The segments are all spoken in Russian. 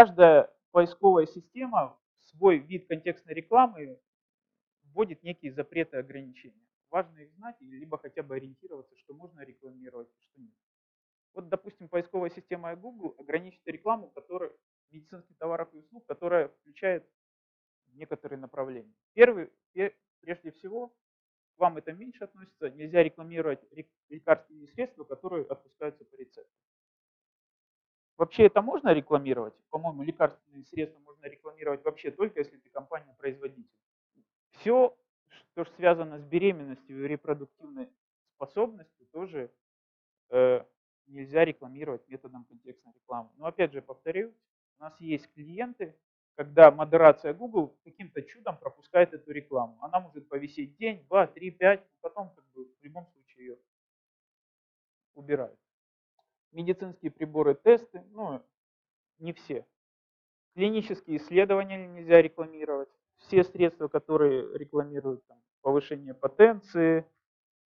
каждая поисковая система свой вид контекстной рекламы вводит некие запреты и ограничения. Важно их знать, либо хотя бы ориентироваться, что можно рекламировать, а что нет. Вот, допустим, поисковая система Google ограничит рекламу, которая медицинских товаров и услуг, которая включает некоторые направления. Первый, прежде всего, к вам это меньше относится, нельзя рекламировать лекарственные средства, которые. Вообще это можно рекламировать? По-моему, лекарственные средства можно рекламировать вообще только если ты компания-производитель. Все, что связано с беременностью и репродуктивной способностью, тоже э, нельзя рекламировать методом контекстной рекламы. Но опять же, повторю, у нас есть клиенты, когда модерация Google каким-то чудом пропускает эту рекламу. Она может повисеть день, два, три, пять, потом как бы, в любом случае ее убирают медицинские приборы, тесты, ну, не все. Клинические исследования нельзя рекламировать. Все средства, которые рекламируют там, повышение потенции,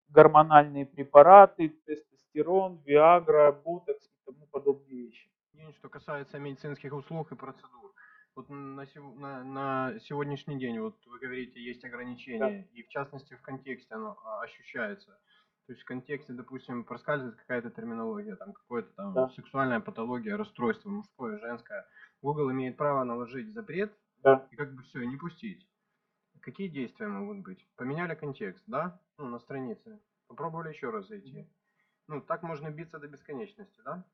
гормональные препараты, тестостерон, виагра, ботокс и тому подобные вещи. Что касается медицинских услуг и процедур, вот на, на, на сегодняшний день, вот вы говорите, есть ограничения, да. и в частности в контексте оно а, ощущается. То есть в контексте, допустим, проскальзывает какая-то терминология, там какое-то там да. сексуальная патология, расстройство мужское, женское. Google имеет право наложить запрет да. и как бы все, и не пустить. Какие действия могут быть? Поменяли контекст, да? Ну, на странице. Попробовали еще раз зайти. Mm-hmm. Ну, так можно биться до бесконечности, да?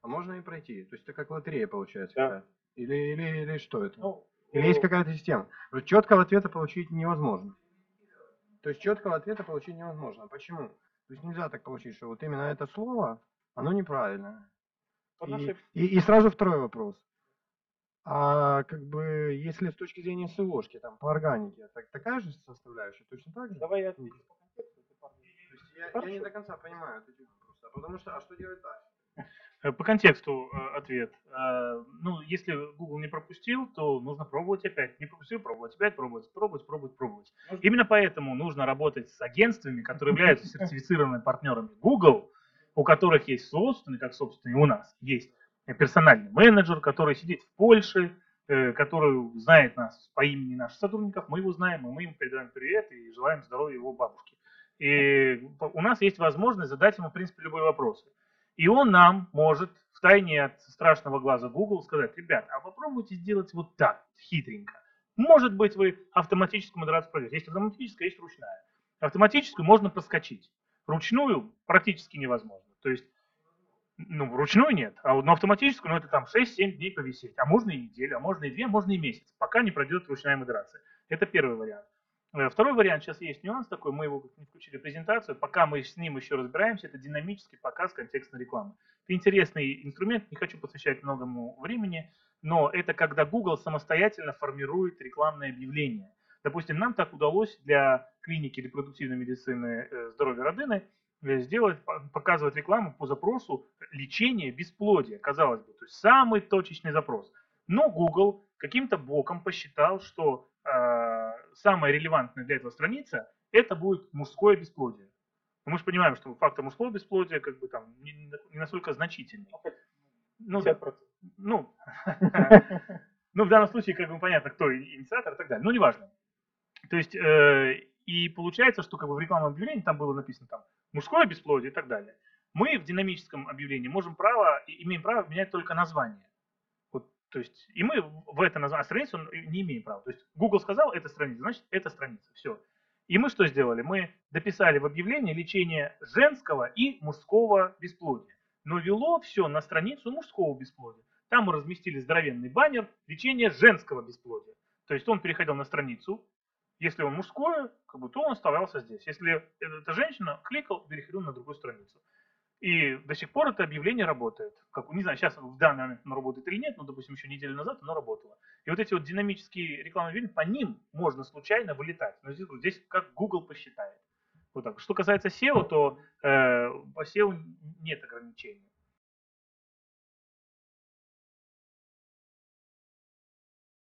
А можно и пройти. То есть это как лотерея получается да. какая Или, или, или что это? Ну, или ну... есть какая-то система? Четкого ответа получить невозможно. То есть четкого ответа получить невозможно. Почему? То есть нельзя так получить, что вот именно это слово, оно неправильное. И, и, и сразу второй вопрос. А как бы, если с точки зрения СОшки, там, по органике, так, такая же составляющая, точно так же? Давай я отвечу по контексту. Я, я не до конца понимаю эти вопросы. А потому что, а что делать дальше? Э, по контексту э, ответ. Э, ну, если Google не пропустил, то нужно пробовать опять. Не пропустил, пробовать опять, пробовать, пробовать, пробовать, пробовать. Именно поэтому нужно работать с агентствами, которые являются сертифицированными партнерами Google, у которых есть собственный, как собственный у нас, есть персональный менеджер, который сидит в Польше, который знает нас по имени наших сотрудников, мы его знаем, и мы ему передаем привет и желаем здоровья его бабушке. И у нас есть возможность задать ему, в принципе, любой вопрос. И он нам может в тайне от страшного глаза Google сказать, ребят, а попробуйте сделать вот так, хитренько. Может быть, вы автоматическую модерацию пройдете. Есть автоматическая, есть ручная. Автоматическую можно проскочить. Ручную практически невозможно. То есть, ну, ручную нет, а на автоматическую, ну, это там 6-7 дней повисеть. А можно и неделю, а можно и две, а можно и месяц, пока не пройдет ручная модерация. Это первый вариант. Э, второй вариант, сейчас есть нюанс такой, мы его не включили в презентацию, пока мы с ним еще разбираемся, это динамический показ контекстной рекламы. Это интересный инструмент, не хочу посвящать многому времени, но это когда Google самостоятельно формирует рекламное объявление. Допустим, нам так удалось для клиники репродуктивной медицины э, здоровья Родины э, сделать, показывать рекламу по запросу лечения бесплодия, казалось бы, то есть самый точечный запрос. Но Google каким-то боком посчитал, что э, самая релевантная для этого страница это будет мужское бесплодие. Но мы же понимаем, что фактор мужского бесплодия как бы там не, не настолько значительный. Ну, ну, ну, в данном случае, как бы понятно, кто инициатор и так далее. Ну, неважно. То есть, э, и получается, что как бы в рекламном объявлении там было написано там мужское бесплодие и так далее. Мы в динамическом объявлении можем право, имеем право менять только название. То есть, и мы в это название, страницу не имеем права. То есть, Google сказал, это страница, значит, это страница, все. И мы что сделали? Мы дописали в объявлении лечение женского и мужского бесплодия. Но вело все на страницу мужского бесплодия. Там мы разместили здоровенный баннер лечение женского бесплодия. То есть он переходил на страницу, если он мужское, как бы, то он оставался здесь. Если это женщина, кликал, переходил на другую страницу. И до сих пор это объявление работает. Как, не знаю, сейчас в данный момент оно работает или нет, но, допустим, еще неделю назад оно работало. И вот эти вот динамические рекламные объявления, по ним можно случайно вылетать. Но здесь, здесь как Google посчитает. Вот так. Что касается SEO, то э, по SEO нет ограничений.